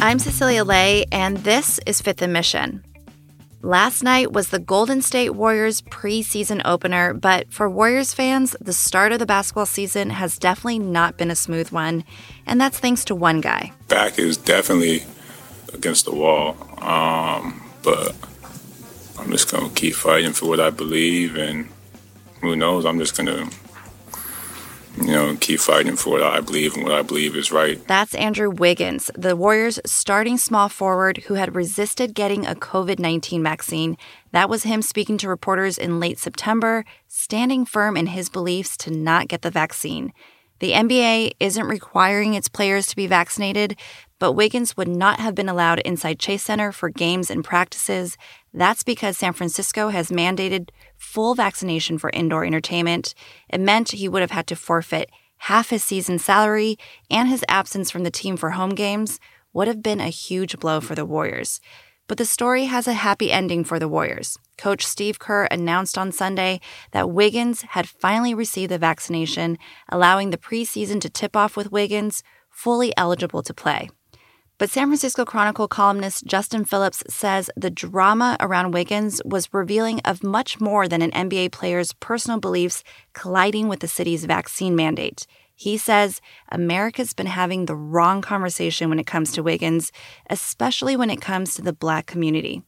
I'm Cecilia Lei, and this is Fifth and Mission. Last night was the Golden State Warriors preseason opener, but for Warriors fans, the start of the basketball season has definitely not been a smooth one, and that's thanks to one guy. Back is definitely against the wall, um, but I'm just going to keep fighting for what I believe, and who knows, I'm just going to you know, keep fighting for what I believe and what I believe is right. That's Andrew Wiggins, the Warriors' starting small forward who had resisted getting a COVID 19 vaccine. That was him speaking to reporters in late September, standing firm in his beliefs to not get the vaccine. The NBA isn't requiring its players to be vaccinated, but Wiggins would not have been allowed inside Chase Center for games and practices. That's because San Francisco has mandated full vaccination for indoor entertainment. It meant he would have had to forfeit half his season salary, and his absence from the team for home games would have been a huge blow for the Warriors. But the story has a happy ending for the Warriors. Coach Steve Kerr announced on Sunday that Wiggins had finally received the vaccination, allowing the preseason to tip off with Wiggins fully eligible to play. But San Francisco Chronicle columnist Justin Phillips says the drama around Wiggins was revealing of much more than an NBA player's personal beliefs colliding with the city's vaccine mandate. He says America's been having the wrong conversation when it comes to Wiggins, especially when it comes to the black community.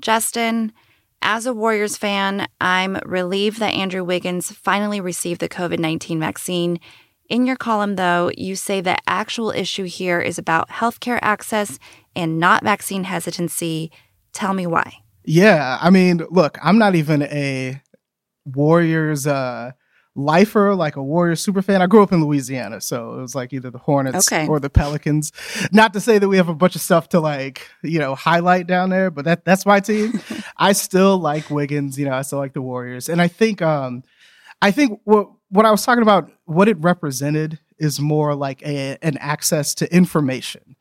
Justin, as a Warriors fan, I'm relieved that Andrew Wiggins finally received the COVID 19 vaccine. In your column, though, you say the actual issue here is about healthcare access and not vaccine hesitancy. Tell me why. Yeah, I mean, look, I'm not even a Warriors uh, lifer, like a Warriors super fan. I grew up in Louisiana, so it was like either the Hornets okay. or the Pelicans. Not to say that we have a bunch of stuff to like, you know, highlight down there, but that that's my team. I still like Wiggins, you know, I still like the Warriors. And I think um I think what what I was talking about, what it represented is more like a, an access to information,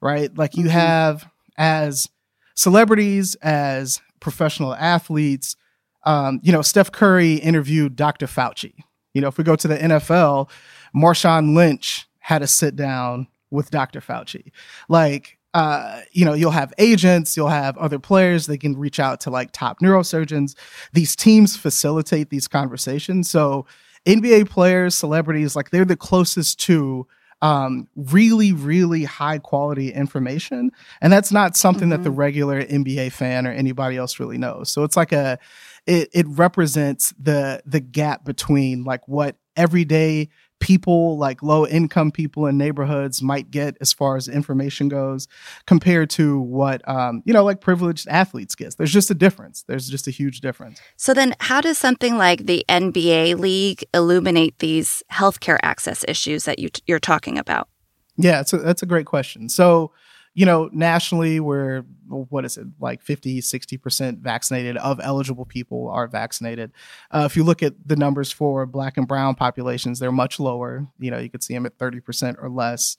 right? Like you mm-hmm. have as celebrities, as professional athletes, um, you know, Steph Curry interviewed Dr. Fauci. You know, if we go to the NFL, Marshawn Lynch had a sit down with Dr. Fauci. Like, uh, you know, you'll have agents, you'll have other players, they can reach out to like top neurosurgeons. These teams facilitate these conversations. So NBA players, celebrities, like they're the closest to um, really, really high quality information. And that's not something mm-hmm. that the mm-hmm. regular NBA fan or anybody else really knows. So it's like a, it, it represents the, the gap between like what everyday people like low income people in neighborhoods might get as far as information goes compared to what um, you know like privileged athletes get there's just a difference. There's just a huge difference. So then how does something like the nba league illuminate these healthcare access issues that you t- you're talking about? Yeah a, that's a great question. So you know, nationally, we're, what is it, like 50, 60% vaccinated of eligible people are vaccinated. Uh, if you look at the numbers for black and brown populations, they're much lower. You know, you could see them at 30% or less.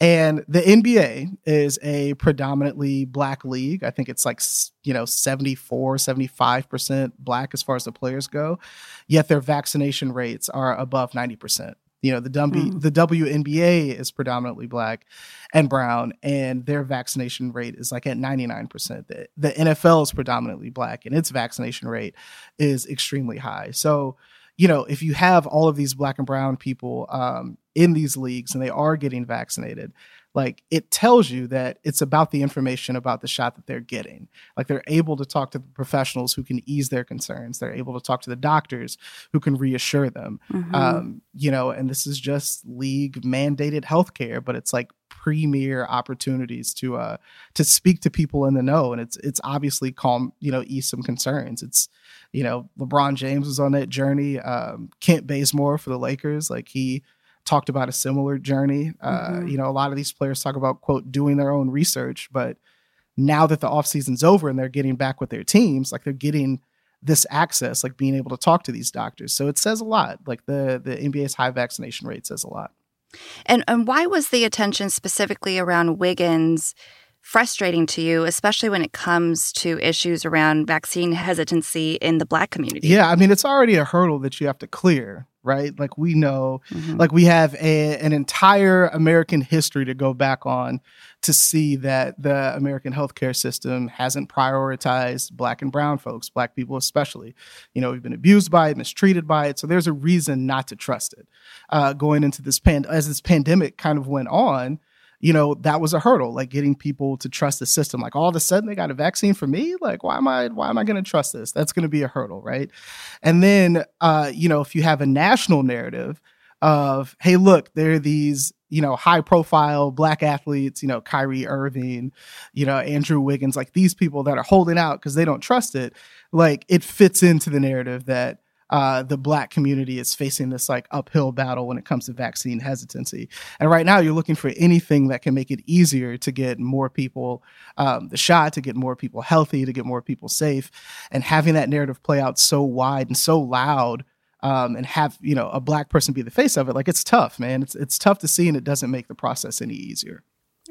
And the NBA is a predominantly black league. I think it's like, you know, 74, 75% black as far as the players go. Yet their vaccination rates are above 90%. You know, the W mm. the WNBA is predominantly black and brown, and their vaccination rate is like at 99%. The, the NFL is predominantly black, and its vaccination rate is extremely high. So, you know, if you have all of these black and brown people um, in these leagues and they are getting vaccinated, like it tells you that it's about the information about the shot that they're getting. Like they're able to talk to the professionals who can ease their concerns. They're able to talk to the doctors who can reassure them. Mm-hmm. Um, you know, and this is just league mandated healthcare, but it's like premier opportunities to uh to speak to people in the know and it's it's obviously calm you know ease some concerns it's you know lebron james was on that journey um kent bazemore for the lakers like he talked about a similar journey. Uh, mm-hmm. You know, a lot of these players talk about quote doing their own research, but now that the offseason's over and they're getting back with their teams, like they're getting this access, like being able to talk to these doctors. So it says a lot. Like the the NBA's high vaccination rate says a lot. And and why was the attention specifically around Wiggins frustrating to you, especially when it comes to issues around vaccine hesitancy in the Black community? Yeah, I mean, it's already a hurdle that you have to clear right? Like we know, mm-hmm. like we have a, an entire American history to go back on to see that the American healthcare system hasn't prioritized black and brown folks, black people especially. You know, we've been abused by it, mistreated by it. So there's a reason not to trust it. Uh, going into this pan as this pandemic kind of went on, you know, that was a hurdle, like getting people to trust the system. Like all of a sudden they got a vaccine for me. Like, why am I why am I gonna trust this? That's gonna be a hurdle, right? And then uh, you know, if you have a national narrative of, hey, look, there are these, you know, high profile black athletes, you know, Kyrie Irving, you know, Andrew Wiggins, like these people that are holding out because they don't trust it, like it fits into the narrative that uh, the black community is facing this like uphill battle when it comes to vaccine hesitancy. And right now, you're looking for anything that can make it easier to get more people um, the shot, to get more people healthy, to get more people safe. And having that narrative play out so wide and so loud. Um, and have you know a black person be the face of it like it's tough man it's it's tough to see and it doesn't make the process any easier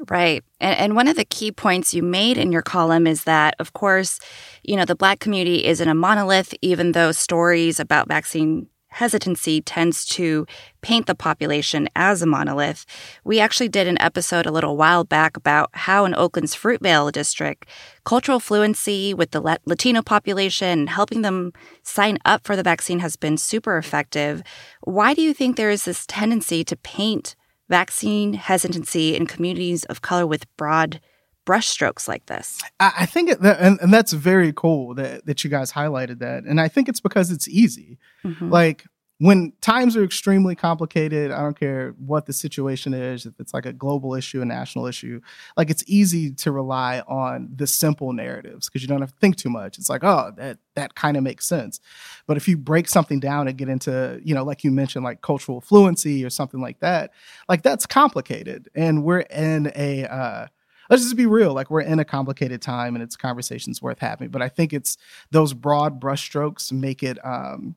Right. And, and, one of the key points you made in your column is that, of course, you know, the Black community isn't a monolith, even though stories about vaccine hesitancy tends to paint the population as a monolith. We actually did an episode a little while back about how in Oakland's Fruitvale district, cultural fluency with the Latino population helping them sign up for the vaccine has been super effective. Why do you think there is this tendency to paint vaccine hesitancy in communities of color with broad brushstrokes like this? I think, it, and, and that's very cool that, that you guys highlighted that. And I think it's because it's easy. Mm-hmm. Like, when times are extremely complicated, I don't care what the situation is, if it's like a global issue, a national issue, like it's easy to rely on the simple narratives because you don't have to think too much. It's like, oh, that that kind of makes sense. But if you break something down and get into, you know, like you mentioned, like cultural fluency or something like that, like that's complicated. And we're in a uh let's just be real. Like we're in a complicated time and it's conversations worth having. But I think it's those broad brushstrokes make it um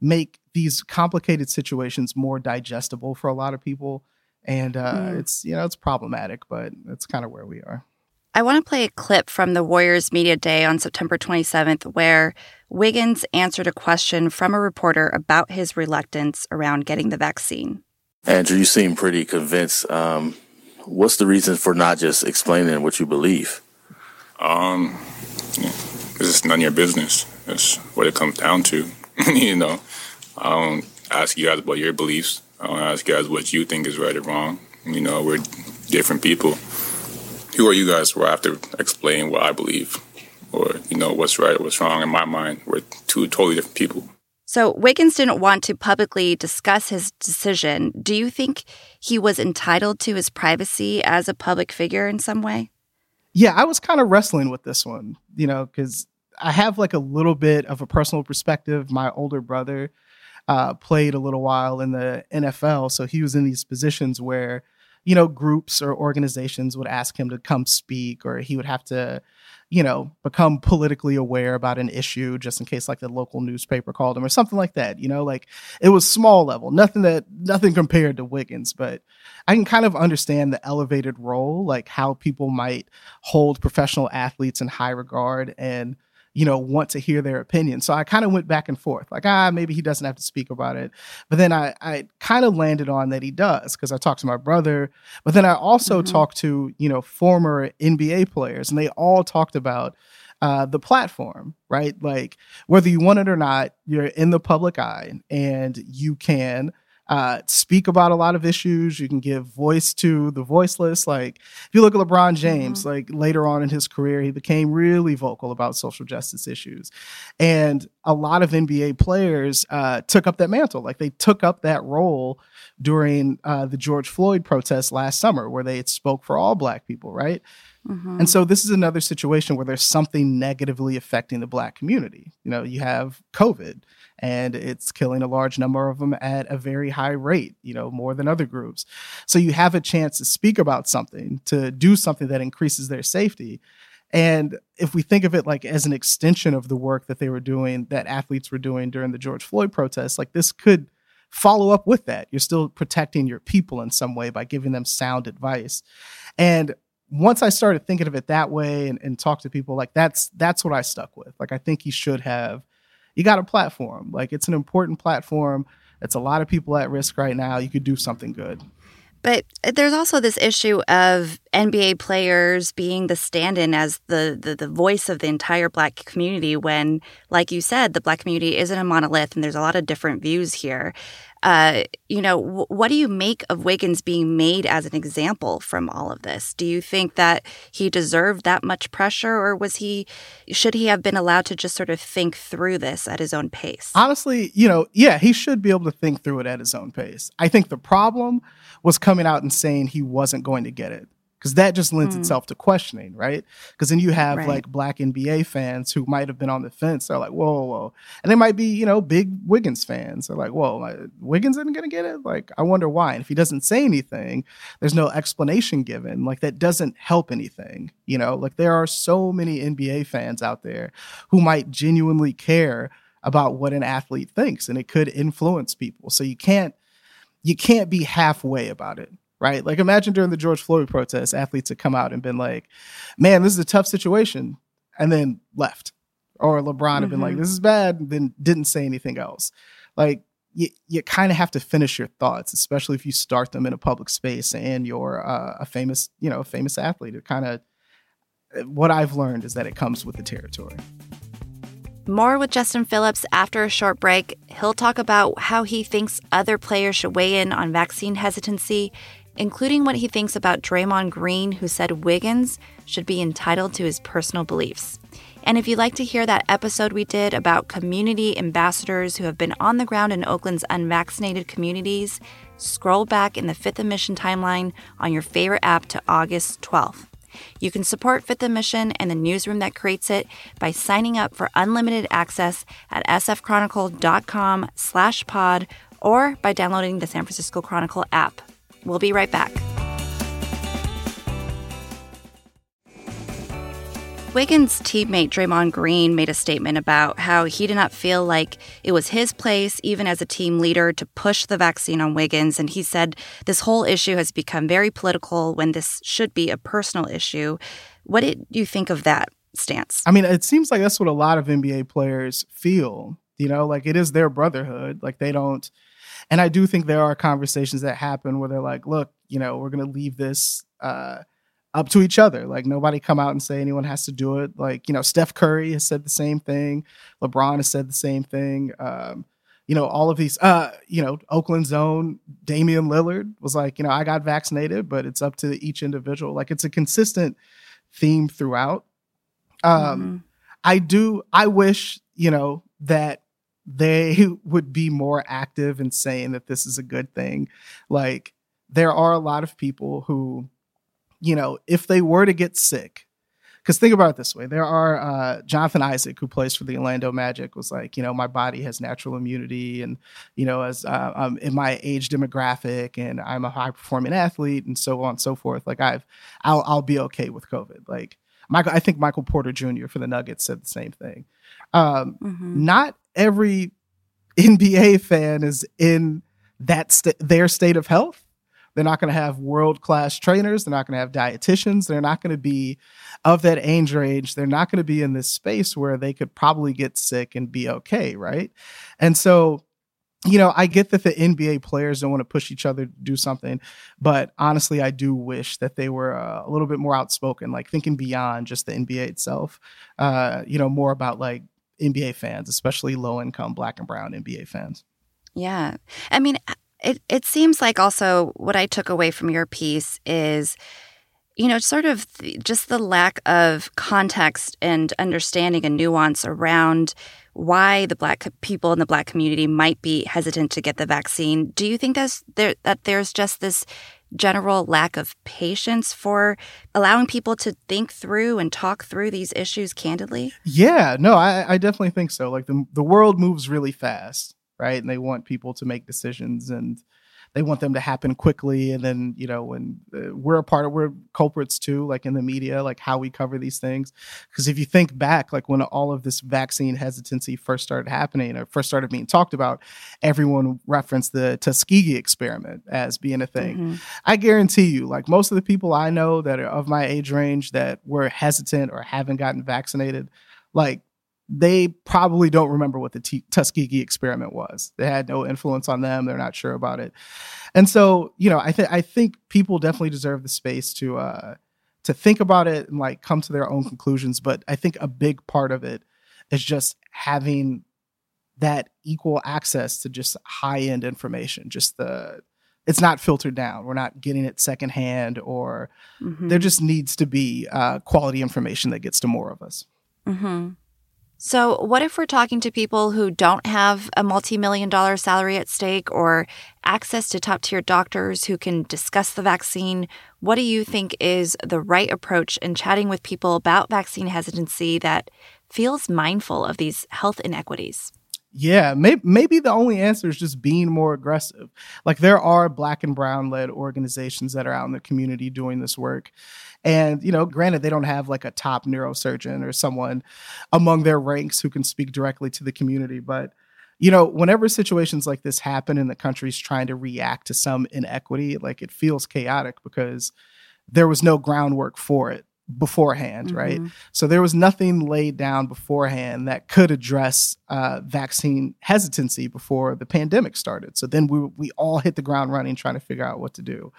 make these complicated situations more digestible for a lot of people. And uh, mm. it's you know it's problematic but it's kind of where we are. I want to play a clip from the warriors media day on september 27th where wiggins answered a question from a reporter about his reluctance around getting the vaccine. Andrew you seem pretty convinced. Um, what's the reason for not just explaining what you believe? Um yeah, it's none of your business. That's what it comes down to you know I don't ask you guys about your beliefs. I don't ask you guys what you think is right or wrong. You know, we're different people. Who are you guys where I have to explain what I believe or, you know, what's right or what's wrong in my mind? We're two totally different people. So Wiggins didn't want to publicly discuss his decision. Do you think he was entitled to his privacy as a public figure in some way? Yeah, I was kind of wrestling with this one, you know, because I have like a little bit of a personal perspective. My older brother uh, played a little while in the NFL. So he was in these positions where, you know, groups or organizations would ask him to come speak, or he would have to, you know, become politically aware about an issue just in case like the local newspaper called him or something like that. You know, like it was small level, nothing that, nothing compared to Wiggins, but I can kind of understand the elevated role, like how people might hold professional athletes in high regard and, you know, want to hear their opinion. So I kind of went back and forth, like, ah, maybe he doesn't have to speak about it. But then I, I kind of landed on that he does because I talked to my brother. But then I also mm-hmm. talked to, you know, former NBA players, and they all talked about uh, the platform, right? Like, whether you want it or not, you're in the public eye and you can uh, speak about a lot of issues. You can give voice to the voiceless. Like if you look at LeBron James, mm-hmm. like later on in his career, he became really vocal about social justice issues, and a lot of NBA players uh, took up that mantle. Like they took up that role during uh, the George Floyd protests last summer, where they spoke for all Black people, right? Mm-hmm. And so this is another situation where there's something negatively affecting the black community. You know, you have COVID and it's killing a large number of them at a very high rate, you know, more than other groups. So you have a chance to speak about something, to do something that increases their safety. And if we think of it like as an extension of the work that they were doing, that athletes were doing during the George Floyd protests, like this could follow up with that. You're still protecting your people in some way by giving them sound advice. And once I started thinking of it that way and, and talk to people, like that's that's what I stuck with. Like I think he should have. You got a platform. Like it's an important platform. It's a lot of people at risk right now. You could do something good. But there's also this issue of NBA players being the stand-in as the, the, the voice of the entire black community when, like you said, the black community isn't a monolith and there's a lot of different views here. Uh, you know, w- what do you make of Wiggins being made as an example from all of this? Do you think that he deserved that much pressure, or was he, should he have been allowed to just sort of think through this at his own pace? Honestly, you know, yeah, he should be able to think through it at his own pace. I think the problem was coming out and saying he wasn't going to get it because that just lends mm. itself to questioning, right? Because then you have right. like black NBA fans who might have been on the fence. They're like, whoa, whoa. And they might be, you know, big Wiggins fans. They're like, whoa, Wiggins isn't going to get it? Like, I wonder why. And if he doesn't say anything, there's no explanation given. Like, that doesn't help anything, you know? Like, there are so many NBA fans out there who might genuinely care about what an athlete thinks and it could influence people. So you can't, you can't be halfway about it right? Like imagine during the George Floyd protests, athletes had come out and been like, "Man, this is a tough situation," and then left. Or LeBron mm-hmm. had been like, mm-hmm. "This is bad," and then didn't say anything else. Like you, you kind of have to finish your thoughts, especially if you start them in a public space and you're uh, a famous, you know, a famous athlete. It kind of what I've learned is that it comes with the territory. More with Justin Phillips after a short break. He'll talk about how he thinks other players should weigh in on vaccine hesitancy including what he thinks about Draymond Green, who said Wiggins should be entitled to his personal beliefs. And if you'd like to hear that episode we did about community ambassadors who have been on the ground in Oakland's unvaccinated communities, scroll back in the Fifth and Mission timeline on your favorite app to August 12th. You can support Fifth and Mission and the newsroom that creates it by signing up for unlimited access at sfchronicle.com slash pod or by downloading the San Francisco Chronicle app. We'll be right back. Wiggins' teammate Draymond Green made a statement about how he did not feel like it was his place, even as a team leader, to push the vaccine on Wiggins. And he said this whole issue has become very political when this should be a personal issue. What did you think of that stance? I mean, it seems like that's what a lot of NBA players feel. You know, like it is their brotherhood. Like they don't and I do think there are conversations that happen where they're like, look, you know, we're going to leave this uh, up to each other. Like nobody come out and say anyone has to do it. Like, you know, Steph Curry has said the same thing. LeBron has said the same thing. Um, you know, all of these, uh, you know, Oakland zone, Damian Lillard was like, you know, I got vaccinated, but it's up to each individual. Like it's a consistent theme throughout. Um, mm-hmm. I do, I wish, you know, that they would be more active in saying that this is a good thing. Like there are a lot of people who, you know, if they were to get sick, because think about it this way there are uh, jonathan isaac who plays for the orlando magic was like you know my body has natural immunity and you know as uh, i'm in my age demographic and i'm a high performing athlete and so on and so forth like i've i'll, I'll be okay with covid like michael i think michael porter jr for the nuggets said the same thing um, mm-hmm. not every NBA fan is in that st- their state of health. They're not going to have world class trainers. They're not going to have dietitians. They're not going to be of that age range. They're not going to be in this space where they could probably get sick and be okay, right? And so, you know, I get that the NBA players don't want to push each other to do something, but honestly, I do wish that they were uh, a little bit more outspoken, like thinking beyond just the NBA itself. Uh, you know, more about like NBA fans, especially low income black and brown NBA fans. Yeah. I mean, it, it seems like also what I took away from your piece is, you know, sort of th- just the lack of context and understanding and nuance around why the black people in the black community might be hesitant to get the vaccine. Do you think that's there, that there's just this general lack of patience for allowing people to think through and talk through these issues candidly? Yeah, no, I, I definitely think so. Like the the world moves really fast, right? And they want people to make decisions and they want them to happen quickly. And then, you know, when uh, we're a part of, we're culprits too, like in the media, like how we cover these things. Because if you think back, like when all of this vaccine hesitancy first started happening or first started being talked about, everyone referenced the Tuskegee experiment as being a thing. Mm-hmm. I guarantee you, like most of the people I know that are of my age range that were hesitant or haven't gotten vaccinated, like they probably don't remember what the T- Tuskegee experiment was. They had no influence on them. They're not sure about it, and so you know, I think I think people definitely deserve the space to uh, to think about it and like come to their own conclusions. But I think a big part of it is just having that equal access to just high end information. Just the it's not filtered down. We're not getting it secondhand, or mm-hmm. there just needs to be uh, quality information that gets to more of us. Mm-hmm. So, what if we're talking to people who don't have a multi million dollar salary at stake or access to top tier doctors who can discuss the vaccine? What do you think is the right approach in chatting with people about vaccine hesitancy that feels mindful of these health inequities? Yeah, maybe maybe the only answer is just being more aggressive. Like there are black and brown led organizations that are out in the community doing this work. And, you know, granted, they don't have like a top neurosurgeon or someone among their ranks who can speak directly to the community. But, you know, whenever situations like this happen and the country's trying to react to some inequity, like it feels chaotic because there was no groundwork for it beforehand, mm-hmm. right? So there was nothing laid down beforehand that could address uh, vaccine hesitancy before the pandemic started. So then we we all hit the ground running trying to figure out what to do.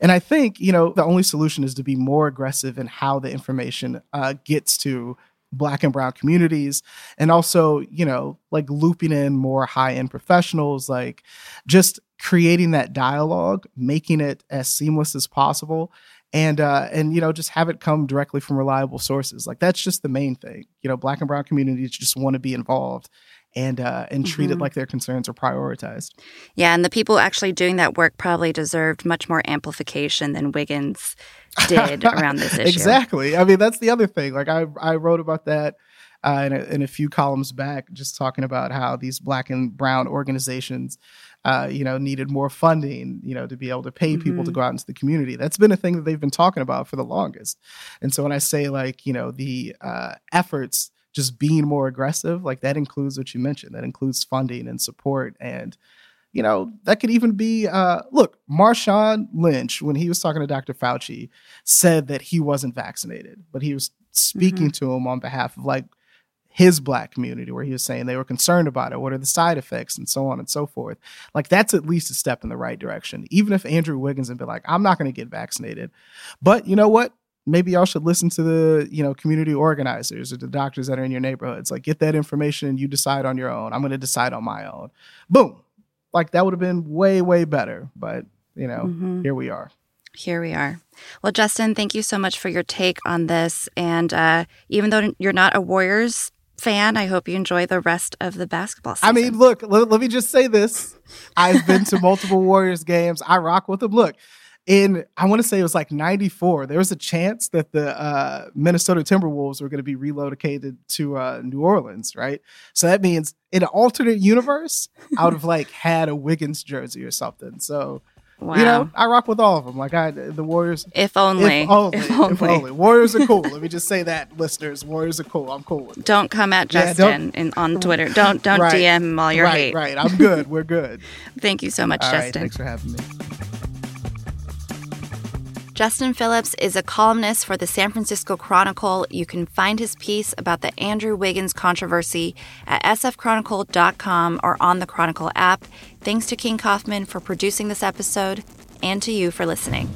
And I think you know the only solution is to be more aggressive in how the information uh, gets to black and brown communities and also you know like looping in more high end professionals like just creating that dialogue making it as seamless as possible and uh, and you know just have it come directly from reliable sources. Like that's just the main thing. You know, black and brown communities just want to be involved and uh, and treat it mm-hmm. like their concerns are prioritized. Yeah, and the people actually doing that work probably deserved much more amplification than Wiggins did around this issue. Exactly. I mean, that's the other thing. Like I I wrote about that. Uh, in, a, in a few columns back, just talking about how these black and brown organizations uh, you know, needed more funding, you know, to be able to pay people mm-hmm. to go out into the community. That's been a thing that they've been talking about for the longest. And so when I say like, you know, the uh, efforts just being more aggressive, like that includes what you mentioned. That includes funding and support and you know, that could even be uh look, Marshawn Lynch, when he was talking to Dr. Fauci, said that he wasn't vaccinated, but he was speaking mm-hmm. to him on behalf of like his black community where he was saying they were concerned about it what are the side effects and so on and so forth. Like that's at least a step in the right direction. Even if andrew wiggins had been like i'm not going to get vaccinated but you know what? Maybe y'all should listen to the you know community organizers or the doctors that are in your neighborhoods. Like get that information and you decide on your own. I'm going to decide on my own. Boom. Like that would have been way way better but you know mm-hmm. here we are. Here we are. Well, Justin, thank you so much for your take on this. And uh, even though you're not a Warriors fan. I hope you enjoy the rest of the basketball season. I mean, look, let, let me just say this. I've been to multiple Warriors games. I rock with them. Look, in I want to say it was like 94, there was a chance that the uh, Minnesota Timberwolves were going to be relocated to uh, New Orleans, right? So that means in an alternate universe, I would have like had a Wiggins jersey or something. So Wow. You know, I rock with all of them. Like I, the Warriors. If only. If only. If only. If only. Warriors are cool. Let me just say that, listeners. Warriors are cool. I'm cool with. Don't come at Justin yeah, in, on Twitter. Don't don't right. DM him all your right, hate. Right. I'm good. We're good. Thank you so much, all Justin. Right, thanks for having me. Justin Phillips is a columnist for the San Francisco Chronicle. You can find his piece about the Andrew Wiggins controversy at sfchronicle.com or on the Chronicle app. Thanks to King Kaufman for producing this episode and to you for listening.